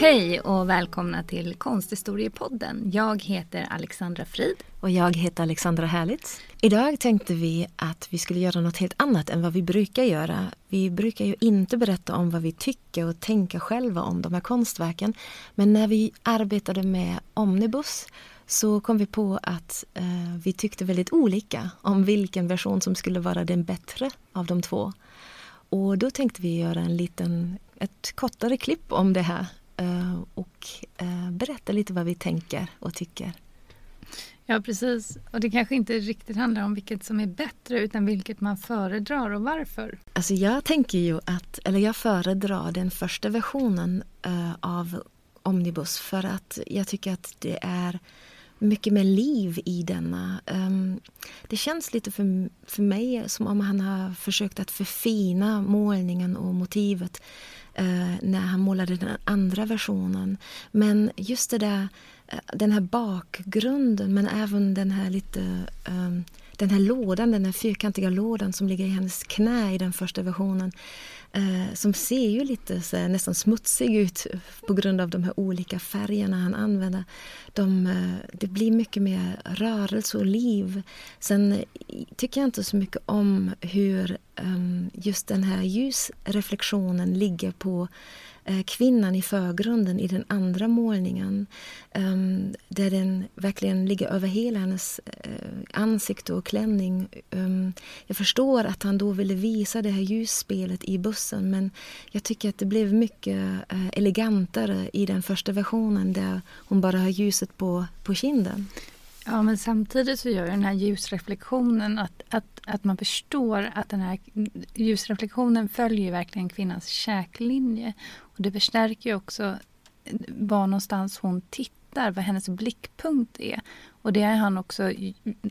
Hej och välkomna till Konsthistoriepodden. Jag heter Alexandra Frid. Och jag heter Alexandra Härlitz. Idag tänkte vi att vi skulle göra något helt annat än vad vi brukar göra. Vi brukar ju inte berätta om vad vi tycker och tänker själva om de här konstverken. Men när vi arbetade med Omnibus så kom vi på att eh, vi tyckte väldigt olika om vilken version som skulle vara den bättre av de två. Och då tänkte vi göra en liten, ett kortare klipp om det här och eh, berätta lite vad vi tänker och tycker. Ja precis, och det kanske inte riktigt handlar om vilket som är bättre utan vilket man föredrar och varför. Alltså jag tänker ju att, eller jag föredrar den första versionen uh, av Omnibus för att jag tycker att det är mycket mer liv i denna. Um, det känns lite för, för mig som om han har försökt att förfina målningen och motivet eh, när han målade den andra versionen. Men just det där, eh, den här bakgrunden men även den här lite ehm, den här lådan, den här fyrkantiga lådan som ligger i hennes knä i den första versionen eh, som ser ju lite så här, nästan smutsig ut på grund av de här olika färgerna han använder. De, eh, det blir mycket mer rörelse och liv. Sen eh, tycker jag inte så mycket om hur Ehm, just den här ljusreflektionen ligger på eh, kvinnan i förgrunden i den andra målningen. Ehm, där den verkligen ligger över hela hennes eh, ansikte och klänning. Ehm, jag förstår att han då ville visa det här ljusspelet i bussen men jag tycker att det blev mycket eh, elegantare i den första versionen där hon bara har ljuset på, på kinden. Ja, men samtidigt så gör den här ljusreflektionen att, att, att man förstår att den här ljusreflektionen följer verkligen kvinnans käklinje. Och det förstärker också var någonstans hon tittar, vad hennes blickpunkt är. Och det har han också,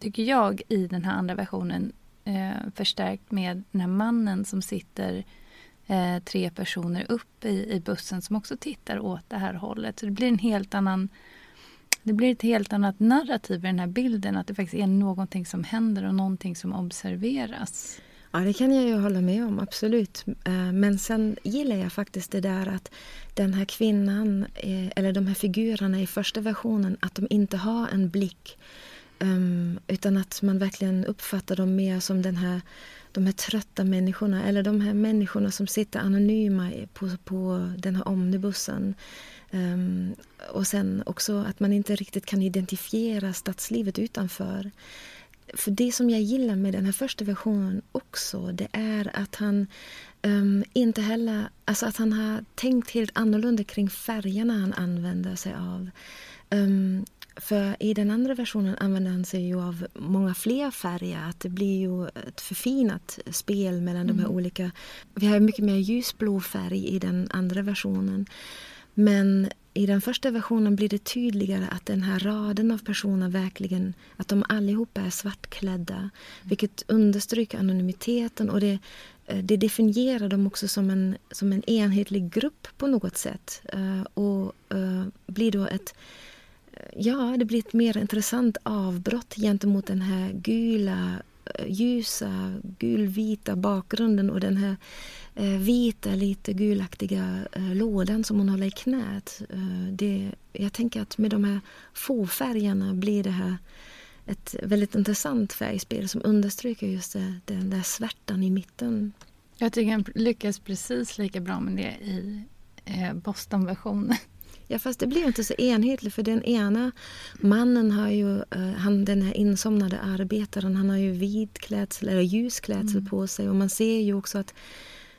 tycker jag, i den här andra versionen eh, förstärkt med den här mannen som sitter eh, tre personer upp i, i bussen som också tittar åt det här hållet. Så det blir en helt annan det blir ett helt annat narrativ i den här bilden. Att det faktiskt är någonting som händer och någonting som observeras. Ja, det kan jag ju hålla med om, absolut. Eh, men sen gillar jag faktiskt det där att den här kvinnan, eh, eller de här figurerna i första versionen, att de inte har en blick. Ehm, utan att man verkligen uppfattar dem mer som den här, de här trötta människorna, eller de här människorna som sitter anonyma på, på den här omnibussen. Ehm, och sen också att man inte riktigt kan identifiera stadslivet utanför. För det som jag gillar med den här första versionen också, det är att han um, inte heller, alltså att han har tänkt helt annorlunda kring färgerna han använder sig av. Um, för i den andra versionen använder han sig ju av många fler färger. Att det blir ju ett förfinat spel mellan mm. de här mm. olika. Vi har mycket mer ljusblå färg i den andra versionen. Men i den första versionen blir det tydligare att den här raden av personer verkligen, att de allihopa är svartklädda. Vilket understryker anonymiteten och det, eh, det definierar dem också som en, som en enhetlig grupp på något sätt. Eh, och eh, blir då ett Ja, det blir ett mer intressant avbrott gentemot den här gula, ljusa, gulvita bakgrunden och den här eh, vita, lite gulaktiga eh, lådan som hon håller i knät. Eh, det, jag tänker att med de här få färgerna blir det här ett väldigt intressant färgspel som understryker just det, den där svärtan i mitten. Jag tycker han lyckas precis lika bra med det i eh, Boston-versionen. Ja, fast det blir inte så enhetligt för den ena mannen har ju, uh, han, den här insomnade arbetaren, han har ju vit klädsel eller ljus klädsel mm. på sig och man ser ju också att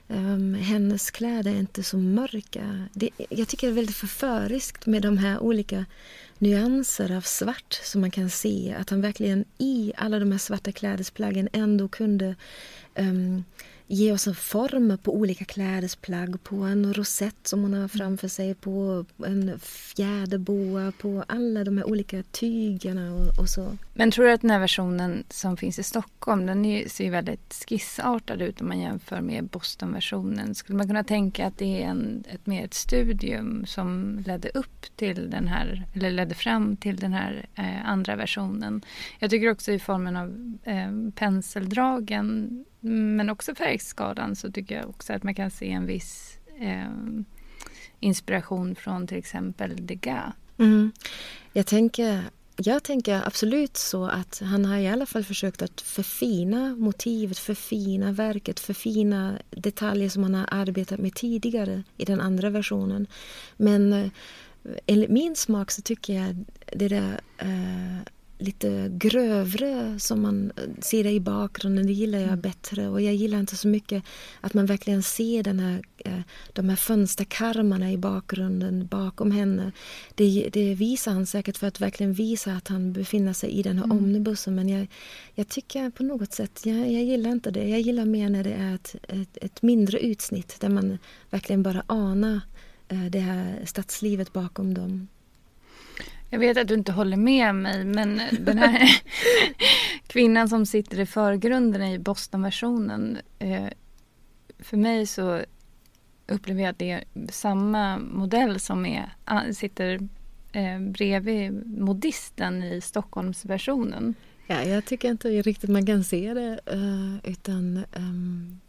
Um, hennes kläder är inte så mörka. Det, jag tycker det är väldigt förföriskt med de här olika nyanser av svart som man kan se. Att han verkligen i alla de här svarta klädesplaggen ändå kunde um, ge oss en form på olika klädesplagg, på en rosett som hon har framför sig, på en fjäderboa, på alla de här olika tygerna och, och, så. Men tror du att den här versionen som finns i Stockholm, den är, ser väldigt skissartad ut om man jämför med Boston-versionen. Skulle man kunna tänka att det är en, ett, mer ett studium som ledde upp till den här, eller ledde fram till den här eh, andra versionen? Jag tycker också i formen av eh, penseldragen men också färgskadan så tycker jag också att man kan se en viss eh, inspiration från till exempel Degas. Mm. Jag, tänker, jag tänker absolut så att han har i alla fall försökt att förfina motivet, förfina verket, förfina detaljer som han har arbetat med tidigare i den andra versionen. Men eh, enligt min smak så tycker jag det där eh, lite grövre som man ser i bakgrunden, det gillar jag mm. bättre. Och jag gillar inte så mycket att man verkligen ser den här, eh, de här fönsterkarmarna i bakgrunden bakom henne. Det, det visar han säkert för att verkligen visa att han befinner sig i den här mm. omnibussen. Men jag, jag tycker på något sätt, jag, jag gillar inte det. Jag gillar mer när det är ett, ett, ett mindre utsnitt där man verkligen bara anar det här stadslivet bakom dem. Jag vet att du inte håller med mig men den här kvinnan som sitter i förgrunden i Boston-versionen. Eh, för mig så upplever jag att det är samma modell som är, sitter eh, bredvid modisten i Stockholmsversionen. Ja, jag tycker inte riktigt man kan se det. Eh, utan um,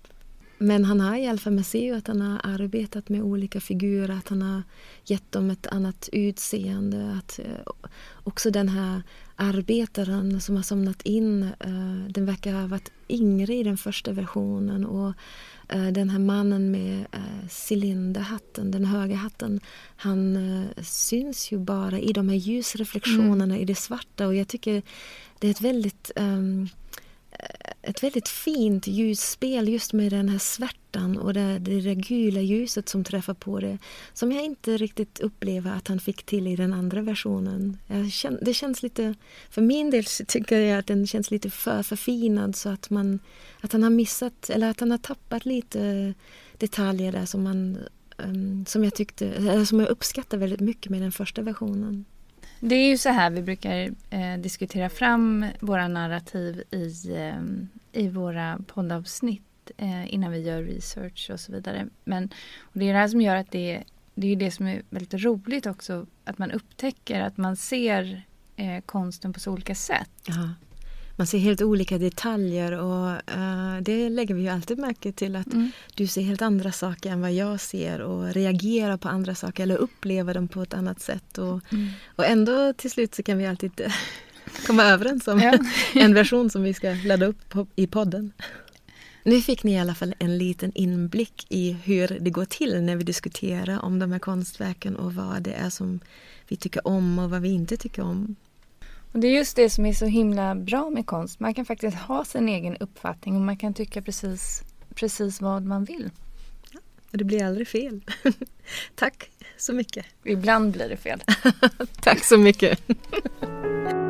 men han har i alla fall, man ser ju att han har arbetat med olika figurer, att han har gett dem ett annat utseende. Att, eh, också den här arbetaren som har somnat in, eh, den verkar ha varit yngre i den första versionen. Och eh, den här mannen med cylinderhatten, den höga hatten, han syns ju bara i de här ljusreflektionerna mm. i det svarta. Och jag tycker det är ett väldigt um, ett väldigt fint ljusspel just med den här svärtan och det, det, där gula ljuset som träffar på det. Som jag inte riktigt upplever att han fick till i den andra versionen. Känner, det känns lite, för min del tycker jag att den känns lite för förfinad så att, man, att han har missat, eller att han har tappat lite detaljer där som, man, um, som, jag tyckte, som jag uppskattar väldigt mycket med den första versionen. Det är ju så här vi brukar eh, diskutera fram våra narrativ i, eh, i våra poddavsnitt eh, innan vi gör research och så vidare. Men och det är det här som gör att det, det är det som är väldigt roligt också, att man upptäcker att man ser eh, konsten på så olika sätt. Aha man ser helt olika detaljer och uh, det lägger vi ju alltid märke till att mm. du ser helt andra saker än vad jag ser och reagerar på andra saker eller upplever dem på ett annat sätt. Och, mm. och ändå till slut så kan vi alltid komma överens om ja. en version som vi ska ladda upp på, i podden. Nu fick ni i alla fall en liten inblick i hur det går till när vi diskuterar om de här konstverken och vad det är som vi tycker om och vad vi inte tycker om. Och det är just det som är så himla bra med konst. Man kan faktiskt ha sin egen uppfattning och man kan tycka precis, precis vad man vill. Ja, och det blir aldrig fel. Tack så mycket. Ibland blir det fel. Tack så mycket.